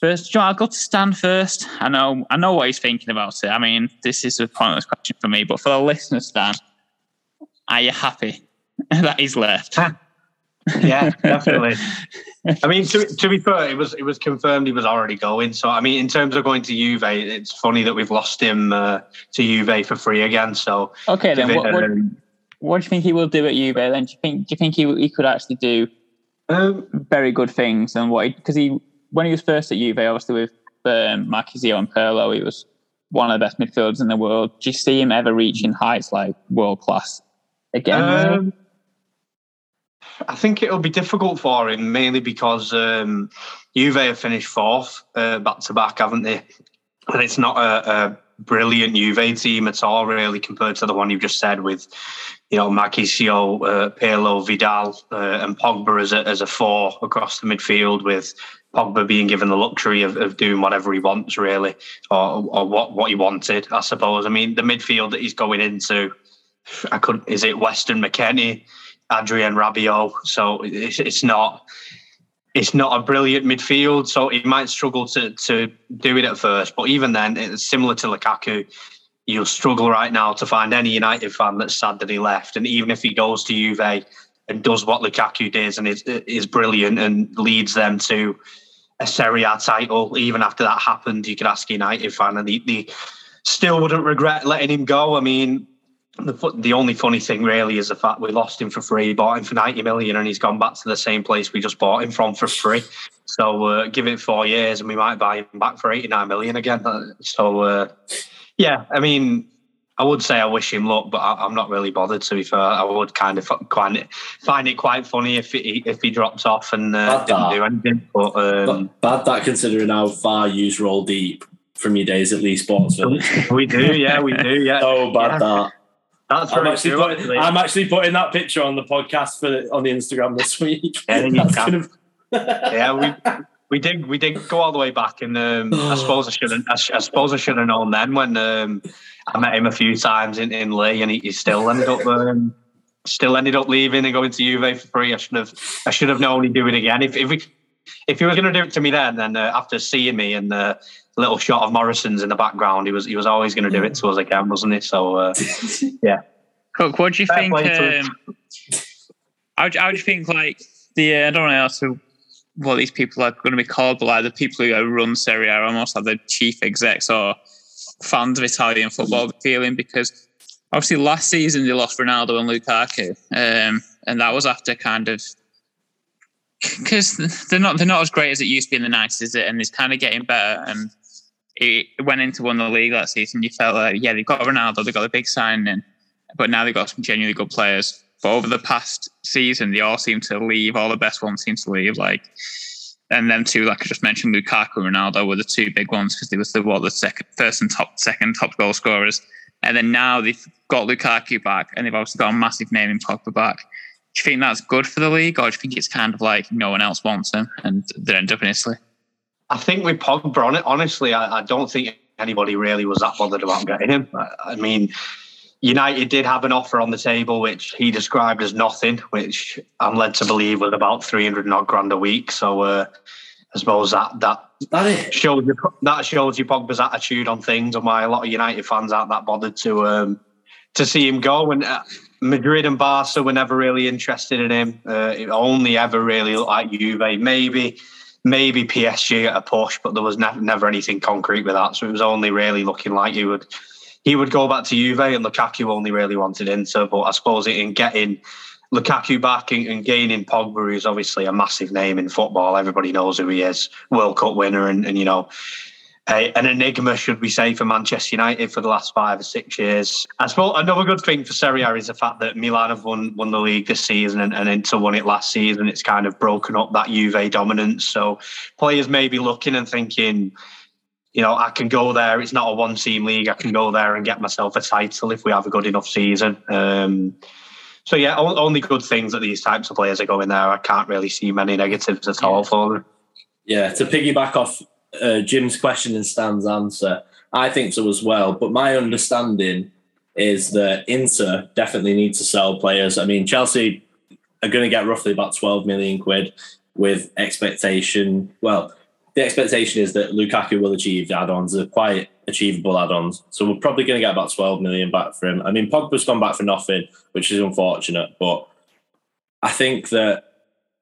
First, John, I'll go to Stan first. I know, I know what he's thinking about it. I mean, this is a pointless question for me, but for the listeners, Stan, are you happy [laughs] that he's left? yeah, definitely. I mean, to, to be fair, it was it was confirmed he was already going. So, I mean, in terms of going to Juve, it's funny that we've lost him uh, to Juve for free again. So, Okay, then what, what, what do you think he will do at Juve? Then do you think do you think he he could actually do um, very good things and what because he when he was first at Juve, obviously with um, Marchisio and Pirlo, he was one of the best midfielders in the world. Do you see him ever reaching heights like world class again? Um, I think it'll be difficult for him mainly because um, Juve have finished fourth back to back, haven't they? And it's not a, a brilliant Juve team at all, really, compared to the one you've just said with, you know, Marchisio, uh, Pirlo, Vidal, uh, and Pogba as a, as a four across the midfield with Pogba being given the luxury of, of doing whatever he wants, really, or or what what he wanted, I suppose. I mean, the midfield that he's going into, I could is it Weston McKennie, Adrien Rabiot. So it's it's not it's not a brilliant midfield, so he might struggle to to do it at first. But even then, it's similar to Lukaku. You'll struggle right now to find any United fan that's sad that he left. And even if he goes to Juve and does what Lukaku did and is is brilliant and leads them to a Serie A title. Even after that happened, you could ask United fan, and they, still wouldn't regret letting him go. I mean, the the only funny thing really is the fact we lost him for free, bought him for ninety million, and he's gone back to the same place we just bought him from for free. So uh, give it four years, and we might buy him back for eighty nine million again. So uh, yeah, I mean, I would say I wish him luck, but I, am not really bothered. To be fair, I would kind of quite find it quite funny if he if he dropped off and uh, didn't do anything. But um, bad that considering how far you've roll deep from your days at Leigh Sports Village. [laughs] we do, yeah, we do, yeah. so [laughs] bad yeah. that. That's I'm actually, true, actually. I'm actually putting that picture on the podcast for on the Instagram this week. Yeah, [laughs] gonna... yeah we we did we did go all the way back, and um, I [sighs] suppose I should I, I, suppose I should have known then when um, I met him a few times in, in Leigh, and he, he still ended up um, still ended up leaving and going to Juve for free. I should have I should have known he'd do it again. If if we, if he was going to do it to me then, then uh, after seeing me and the uh, little shot of Morrison's in the background, he was he was always going to do it to us again, wasn't he? So uh, [laughs] yeah. Cook, what do you Fair think? Um, how, how do you think like the uh, I don't know to what these people are going to be called, but like the people who run Serie A, almost like the chief execs or fans of Italian football feeling because obviously last season they lost Ronaldo and Lukaku, um, and that was after kind of because they're not they're not as great as it used to be in the nineties, is it? And it's kind of getting better. And it went into one of the league that season. You felt like yeah, they've got Ronaldo, they've got a big signing, but now they've got some genuinely good players. But over the past season, they all seem to leave. All the best ones seem to leave. Like and then two, like I just mentioned, Lukaku and Ronaldo were the two big ones because they was the what the second, first and top, second top goal scorers. And then now they've got Lukaku back, and they've also got a massive name in Pogba back. Do you think that's good for the league, or do you think it's kind of like no one else wants him and they end up in Italy? I think with Pogba, honestly, I, I don't think anybody really was that bothered about getting him. I, I mean, United did have an offer on the table, which he described as nothing, which I'm led to believe was about 300 not grand a week. So uh, I suppose that that that shows you that shows you Pogba's attitude on things and why a lot of United fans aren't that bothered to um, to see him go. And uh, Madrid and Barca were never really interested in him. Uh, it only ever really looked like Juve, maybe maybe PSG at a push, but there was never, never anything concrete with that. So it was only really looking like he would he would go back to Juve, and Lukaku only really wanted Inter. But I suppose in getting Lukaku back and, gaining Pogba, who's obviously a massive name in football, everybody knows who he is, World Cup winner, and, and you know. A, an enigma, should we say, for Manchester United for the last five or six years. I suppose another good thing for Serie A is the fact that Milan have won won the league this season and, and Inter won it last season. It's kind of broken up that Juve dominance. So players may be looking and thinking, you know, I can go there. It's not a one team league. I can go there and get myself a title if we have a good enough season. Um, so yeah, only good things that these types of players are going there. I can't really see many negatives at all for them. Yeah, to piggyback off uh, Jim's question and Stan's answer, I think so as well. But my understanding is that Inter definitely need to sell players. I mean, Chelsea are going to get roughly about 12 million quid with expectation. Well, the expectation is that Lukaku will achieve add-ons. They're quite achievable add-ons. So we're probably going to get about 12 million back for him. I mean, Pogba's gone back for nothing, which is unfortunate. But I think that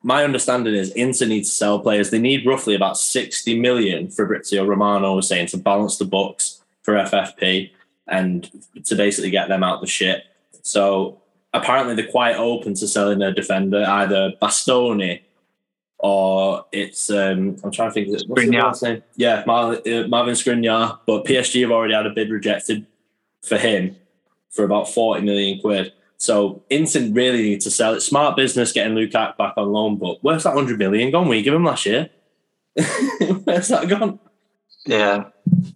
my understanding is Inter need to sell players. They need roughly about 60 million, Fabrizio Romano was saying, to balance the books for FFP and to basically get them out the shit. So apparently they're quite open to selling a defender, either Bastoni or it's um, I'm trying to think. What's the last name? Yeah, uh, Marvin Skriniar. But PSG have already had a bid rejected for him for about forty million quid. So Inter really need to sell it. Smart business getting Lukaku back on loan, but where's that hundred million gone? We give him last year. [laughs] where's that gone? Yeah,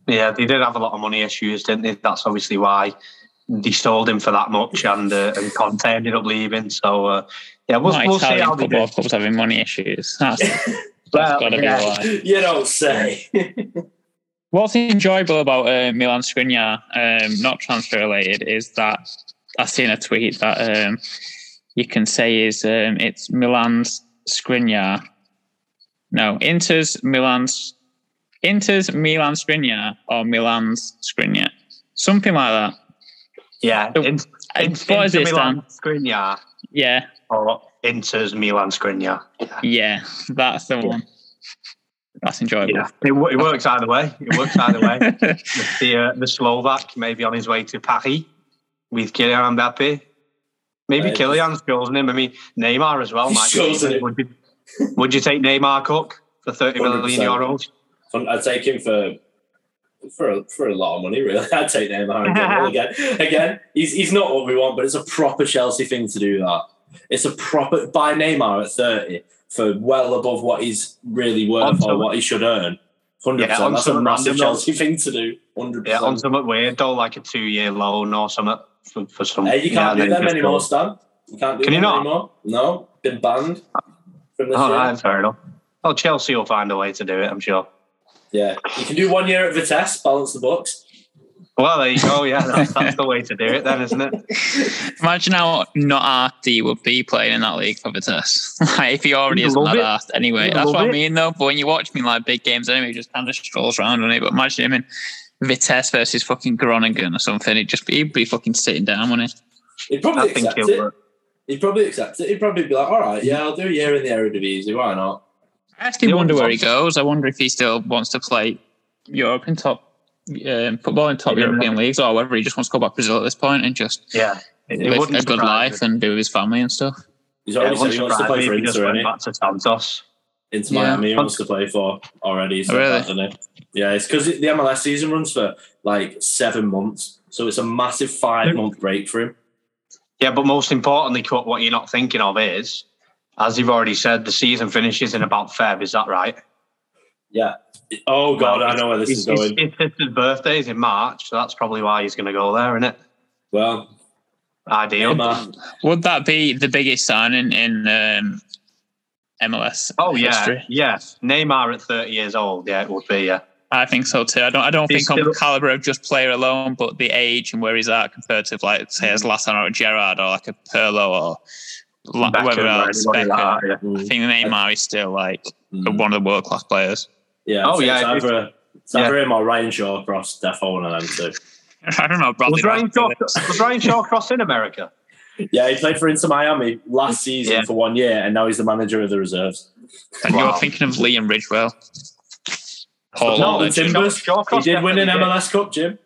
yeah, they did have a lot of money issues, didn't they? That's obviously why they sold him for that much, and uh, and Conte ended up leaving. So uh, yeah, we'll, we'll see how football clubs having money issues. [laughs] That's That's Well, got to yeah. be why. [laughs] You don't say. [laughs] What's enjoyable about uh, Milan Skriniar, um, not transfer related, is that I've seen a tweet that um, you can say is um, it's Milan's Skriniar. No, Inter's Milan's Inter's Milan Skriniar or Milan's Skriniar, something like that. Yeah. So, In, in, It's- what is Inter it, Milan Stan? Skriniar Yeah, or Inter's Milan Skriniar. Yeah. yeah, that's the one. That's enjoyable. Yeah, it, it works either way. It works either way. [laughs] the uh, the Slovak maybe on his way to Paris with Kylian Mbappe. Maybe Uh, Kylian's chosen him. I mean, Neymar as well. He's might be. chosen him. Would you, would you take Neymar Cook for 30 million euros? I'd take him for for a, for a lot of money, really. [laughs] I'd take Neymar general again. [laughs] Again, he's he's not what we want, but it's a proper Chelsea thing to do that. It's a proper buy Neymar at thirty for well above what he's really worth or what he should earn. Hundred Yeah, on percent. That's a massive Chelsea thing to do. Hundred Yeah, on percent. something weird though, like a two year loan or something for, for some. Hey, you can't do and them anymore, Stan. You can't do Can you not? anymore. No, been banned from this year. right, fair enough. Well, Chelsea will find a way to do it, I'm sure. Yeah, you can do one year at Vitesse, balance the books. Well, there you go. Yeah, that's, that's the way to do it, then, isn't it? Imagine how not arty would be playing in that league for Vitesse. [laughs] like if he already You'd isn't love that it. anyway. You'd That's love what I mean though. But when you watch me like big games anyway, he just kind of strolls around on it. But imagine him in Vitesse versus fucking Groningen or something. He'd just be, he'd be fucking sitting down, wouldn't he? He'd probably I think accept he'll it. work. He'd probably accept it. He'd probably be like, all right, yeah, I'll do a year in the Eredivisie. Why not? I actually The wonder where he goes. I wonder if he still wants to play European top um, football in top Yeah. European leagues or whether he just wants to go back to Brazil at this point and just Yeah. It, it live a good life and be with his family and stuff. He's Yeah, it already said wouldn't he wants to play for if he just Inter, went innit? back to Santos. Into Yeah. Miami, he wants to play for already. He said Really? that, didn't he? Yeah, it's because the MLS season runs for like seven months, so it's a massive five month break for him. Yeah, but most importantly, what you're not thinking of is, as you've already said, the season finishes in about Feb. Is that right? Yeah. Oh god, Well, I know where this is going. his, his sister's birthday is in March, so that's probably why he's going to go there, isn't it? Well, Ideal. Neymar, Would that be the biggest signing in um, MLS Oh yeah, history? yeah. Neymar at 30 years old, yeah, it would be. Yeah, I think so too. I don't. I don't He's think on the caliber of just player alone, but the age and where he's at compared to like say as Lassana or Gerrard or like a Pirlo or La- Beckham whoever or else. anybody like that, yeah. I think Neymar is still like mm, one of the world class players. yeah. Oh, I'd yeah, It's either, it's either him or Ryan Shawcross, defo one of them too. [laughs] I don't know. Bradley Was Ryan, Wright- Shaw, was Ryan Shawcross in America? [laughs] Yeah, he played for Inter Miami last season Yeah. for one year, and now he's the manager of the reserves. And Wow. you're thinking of Liam Ridgewell. Portland No, Portland legend. Timbers. Shawcross He did win an definitely MLS Cup, Jim.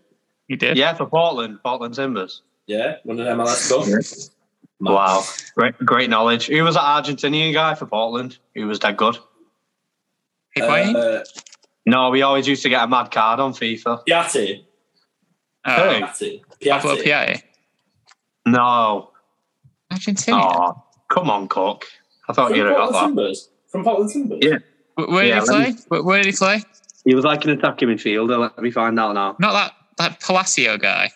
He did. Yeah, for Portland, Portland Timbers. Yeah, won an MLS Cup. Mad. Wow, great, great knowledge. Who was that Argentinian guy for Portland? Who was that good? Higuain? Uh, No, we always used to get a mad card on FIFA. Piatti. oh, Piatti. Piatti. Piatti. No. Argentina. Oh, come on, Cook. I thought From you'd have got Portland that. Timbers. From Portland Timbers. Yeah. Where where did Yeah, he play? Where, where did he play? He was like an attacking midfielder. Let me find out now. Not that that Palacio guy.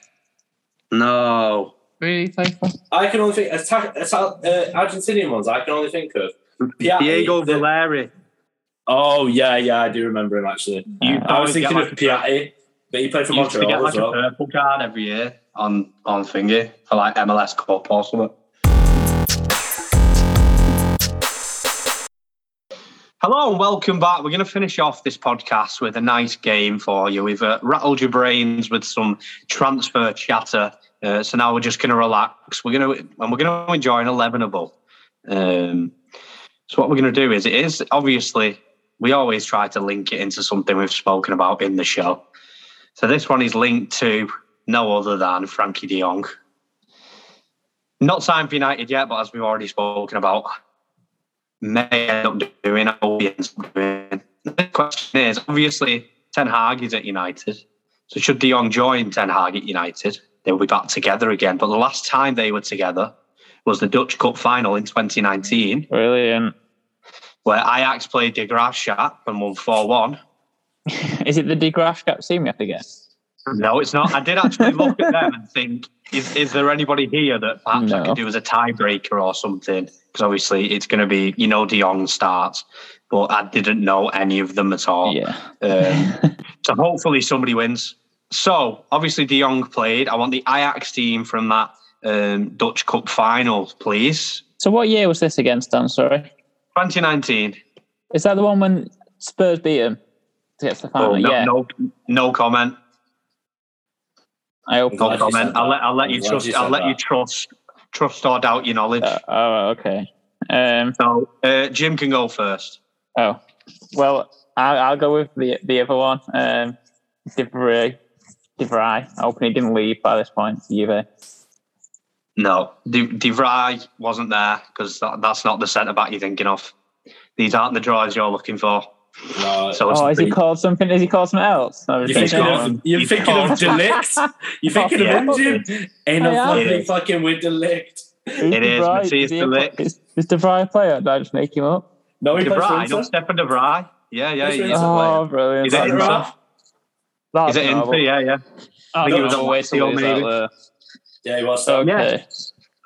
No. Where did he play for? I can only think attack, attack, uh, Argentinian ones. I can only think of Piatti, Diego the- Valeri. Oh yeah, yeah, I do remember him actually. You I was always get thinking of Piatti, but he played for He used to get Montreal like as well. a purple card every year on on thingy for like MLS Cup or something. Hello and welcome back. We're going to finish off this podcast with a nice game for you. We've uh, rattled your brains with some transfer chatter, uh, so now we're just going to relax. We're going to and we're going to enjoy an elevenable. Um, so what we're going to do is it is obviously we always try to link it into something we've spoken about in the show. So this one is linked to no other than Frenkie de Jong. Not signed for United yet, but as we've already spoken about, may end up doing. Up doing. The question is obviously Ten Hag is at United, so should De Jong join Ten Hag at United, they will be back together again. But the last time they were together was the Dutch Cup final in 2019, Brilliant. where Ajax played De Graafschap and won 4 1. [laughs] Is it the De Graafschap team we have to get? No, it's not. I did actually look at them and think, is, is there anybody here that perhaps I No. could do as a tiebreaker or something? Because obviously it's going to be, you know, De Jong starts, but I didn't know any of them at all. Yeah. Um, [laughs] so hopefully somebody wins. So obviously De Jong played. I want the Ajax team from that um, Dutch Cup final, please. so what year was this against, Dan? Sorry. 2019. Is that the one when Spurs beat him to get to the final? Oh, no, yeah. no, no comment. I hope no comment. I'll let I'll let you trust. you I'll said let you trust trust or doubt your knowledge. Uh, oh, okay. Um, so uh, Jim can go first. oh, well, I'll, I'll go with the the other one. Um, De Vrij. De Vrij. Hoping he didn't leave by this point. Juve. No, De, De Vrij wasn't there because that, that's not the centre back you're thinking of. These aren't the drives you're looking for. No, So it's Oh, is he called something? Is he called something else? You're he's He's thinking gone. of you're thinking of. De Ligt. You're [laughs] oh, thinking of him, Jim. Ain't no I am. fucking fucking with De Ligt. Who's It De is, Vrij? Matthijs Is he De a- Is, is De Vrij a player? Did I just make him up? No, he De plays for Vrij, no Inter. Stefan De Vrij. Yeah, yeah, Which he's one a player. Oh, brilliant. Is it Centre Inter? half? That's Is it novel. Inter? Yeah, yeah. Oh, think he was no, at way to Lazio, that maybe. Yeah, he was. Okay. Yeah.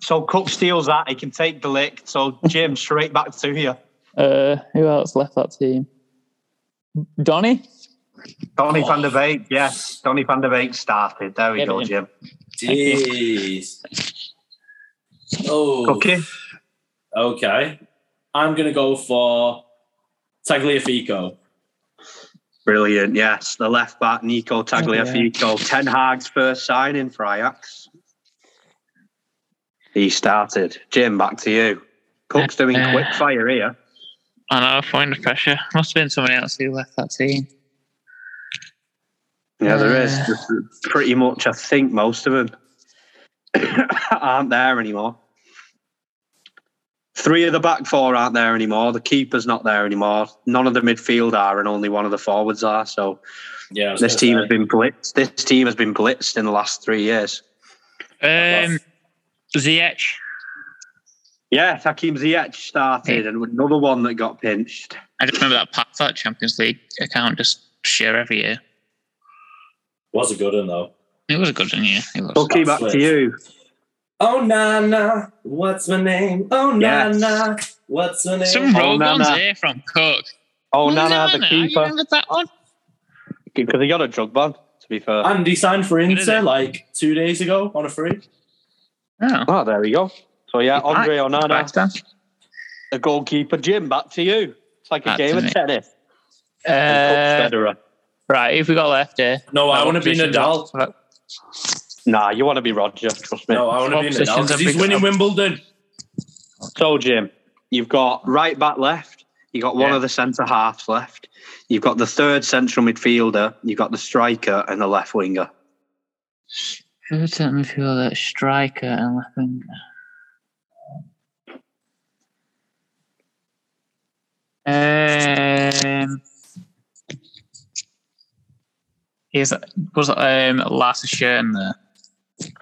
So Cook steals that. He can take the lick. So Jim, straight back to you. Uh, who else left that team? Donny? Donny Oh. van der Beek. Yes, Donny van der Beek started. There we Yeah, go, but- Jim. Jeez. Oh. Okay. Okay. I'm gonna go for Tagliafico. Brilliant. Yes, the left back Nico Tagliafico, Ten Hag's first signing for Ajax. He started. Jim, back to you. Cook's doing Uh, quick fire here. I know, find the pressure. Must have been somebody else who left that team. Yeah, there is. Pretty much, I think most of them [coughs] aren't there anymore. Three of the back four aren't there anymore. The keeper's not there anymore. None of the midfield are, and only one of the forwards are. So Yeah, this team say. has been blitzed. This team has been blitzed in the last three years. Um, Ziyech. Yeah, Hakim Ziyech started, and another one that got pinched. I just remember that pack that Champions League account just share every year. was a good one though. It was a good one, yeah. It was. Lucky, back to you. Oh Nana, what's my name? Oh Yes. Nana, what's my name? Some Oh, rogue ones Nana. here from Cook. Oh, Who's Nana, the keeper. You remember that one? Because he got a drug ban, to be fair. And he signed for is Inter like two days ago on a free. Oh. Oh, there we go. So, yeah, He's back. Andre Onana, Back then. the goalkeeper. Jim, back to you. It's like a Back game of me. tennis. Uh, Federer. right, if we got left here. No, I What want to be positions Nadal. Have- Nah, you want to be Roger, trust me. No, I want to be Nadal because he's we winning got? Wimbledon. So, Jim, you've got right back left. You've got one Yeah. of the centre halves left. You've got the third central midfielder. You've got the striker and the left winger. Third centre midfielder, striker, and left winger. Um, is was um Lasse Schöne there?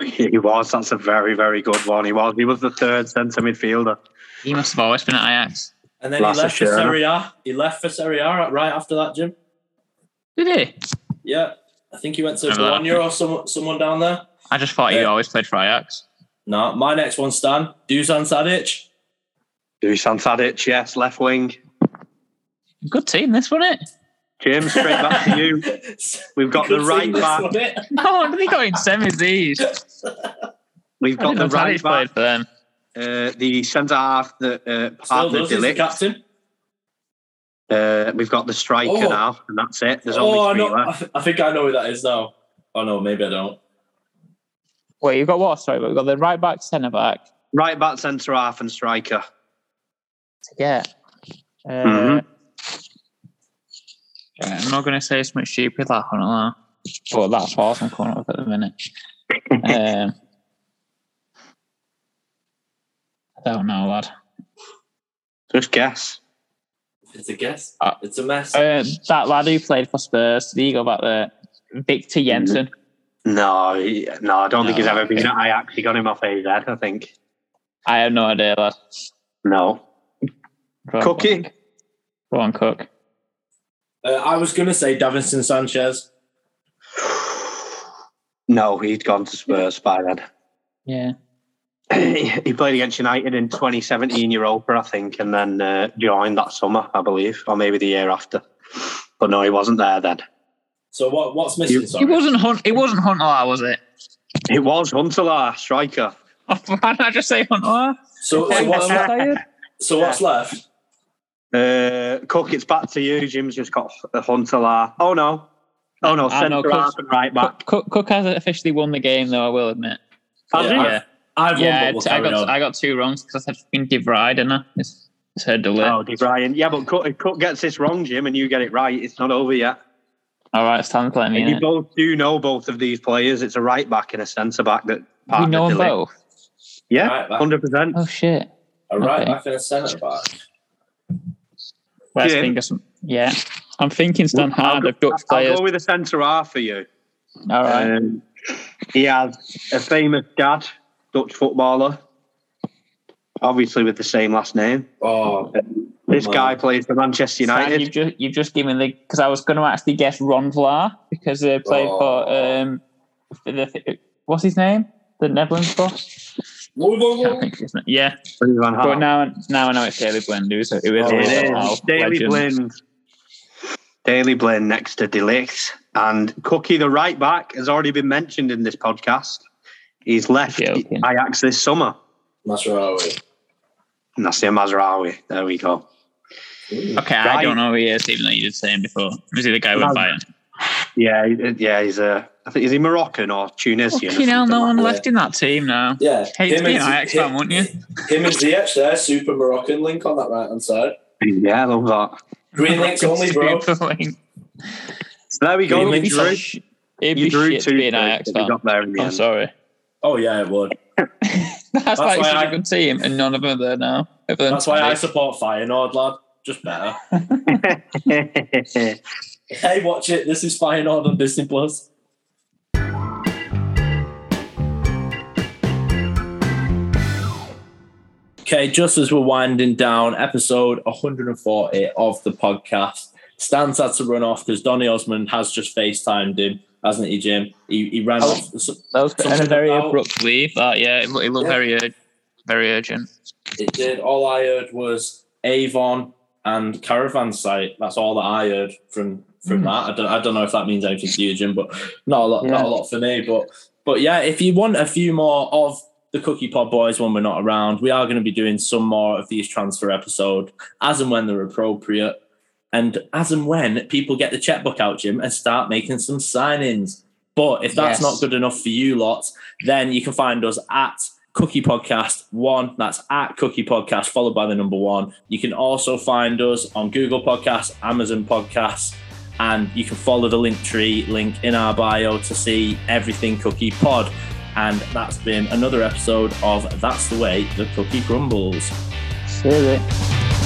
He was. That's a very, very good one. He was. He was the third centre midfielder. He must have always been at Ajax. And then Lasse he left for Schöne. Serie A. He left for Serie A right after that, Jim. Did he? Yeah. I think he went to Remember that. Bologna or someone, someone down there. I just thought he always played for Ajax. No, my next one, Stan. Dusan Tadic. Dusan Tadic, yes, left wing. Good team, this wasn't it? Jim, straight back to you. [laughs] We've got the right back. one? [laughs] Oh, did he go in semis these? We've got the right back. for them. Uh, the centre half that uh, Still partnered does, the captain. Uh, we've got the striker Oh. now, and that's it. There's oh, only three know, left. I, I think I know who that is now. Oh, no, maybe I don't. Wait, you've got what? Sorry, we've got the right back, centre back Right back, centre half, and striker. to get. Uh, Mhm. Yeah, I'm not going to say something stupid like that, no. but that's what I'm coming up with at the minute. um, I don't know, lad. Just guess. It's a guess. Uh, it's a mess. Uh, that lad who played for Spurs, did he go back there? Vincent Janssen. No, he- no, I don't think he's ever been okay. at Ajax. Got him off AZ, I think. I have no idea, lad. No. Go on, Cookie. Go on, Cook. Uh, I was going to say Davinson Sanchez. No, he'd gone to Spurs by then. Yeah. [clears throat] he played against United in 2017 Europa, I think, and then uh, joined that summer, I believe, or maybe the year after. But no, he wasn't there then. So what what's missing? You- sorry? It wasn't Hunt. It wasn't Huntelaar, was it? It was Huntelaar, striker. Oh, [laughs] why did I just say Huntelaar? So, [laughs] so what's left? So what's left? Uh, Cook, it's back to you. Jim's just got a Huntelaar. Oh no, oh no, I know, centre half and right back. Cook, Cook has officially won the game, though. I will admit. Has he? Yeah, I've yeah. won, but we'll I got on. I got two wrongs because I said fucking De Vrij, didn't I? It's, it's her delay. Oh, De Bruyne. Yeah, but Cook, if Cook gets this wrong, Jim, and you get it right, it's not over yet. All right, it's time to let me in. you both do know both of these players. It's a right back and a centre back that We partnered know them both. Yeah, Right hundred percent. Oh shit! a right Okay. back and a centre back. Let's Jim? think. Yeah, I'm thinking Stan I'll hard go- of Dutch I'll players. go with a centre half for you. All right. Um, he has a famous dad, Dutch footballer, obviously with the same last name. Oh, This Man. guy plays for Manchester Stan, United. you've just you've just given the because I was going to actually guess Ron Vlaar because they played Oh. for um for the what's his name the Netherlands boss. Whoa, whoa, think of his. Yeah, Van but Gaal. now now I know it's Daley Blind. Who is it? Who is Oh, it? It is Daily legend. Blind. Daley Blind next to De Ligt. And Cookie, the right back, has already been mentioned in this podcast. He's left Joking. Ajax this summer. That's right. Noussair Mazraoui. There we go. Okay, I Right. don't know who he is, even though you did say him before. Was he the guy with No. Bayern? Yeah, he- yeah, he's a. I think is he Moroccan or Tunisian? or Fucking hell, no one that. left in that team now. Yeah, Hey, it's him being and, an Ajax fan, him, wouldn't you? him and Ziyech there, super Moroccan link on that right hand side. Yeah, I love that. Green links [laughs] only, bro. Super link. So there we go. Green You links drew, Sh- It'd you be drew shit to two be an Ajax but fan. got there in the I'm end. sorry. Oh yeah, it would. [laughs] That's, like why such I- a good team, and none of them are there now. other That's why I support Feyenoord, lad. Just better. [laughs] Hey, watch it. This is Feyenoord on Disney Plus. Okay, just as we're winding down, episode 140 of the podcast. Stan's had to run off because Donny Osmond has just FaceTimed him, hasn't he, Jim? He, he ran Oh. off. That was very about- abrupt leave. That yeah, it, it looked Yeah. very very urgent. It did. All I heard was Avon and Caravan site. That's all that I heard from from Hmm. that. I don't, I don't know if that means anything to you, Jim, but not a lot, Yeah. not a lot for me. But but yeah, if you want a few more of the Cookie Pod Boys when we're not around, we are going to be doing some more of these transfer episode as and when they're appropriate, and as and when people get the checkbook out, Jim, and start making some signings. But if that's Yes. not good enough for you lots, then you can find us at Cookie Podcast One. That's at Cookie Podcast, followed by the number one. You can also find us on Google Podcasts, Amazon Podcasts, and you can follow the link tree link in our bio to see everything Cookie Pod. And that's been another episode of That's the Way the Cookie Crumbles. See you.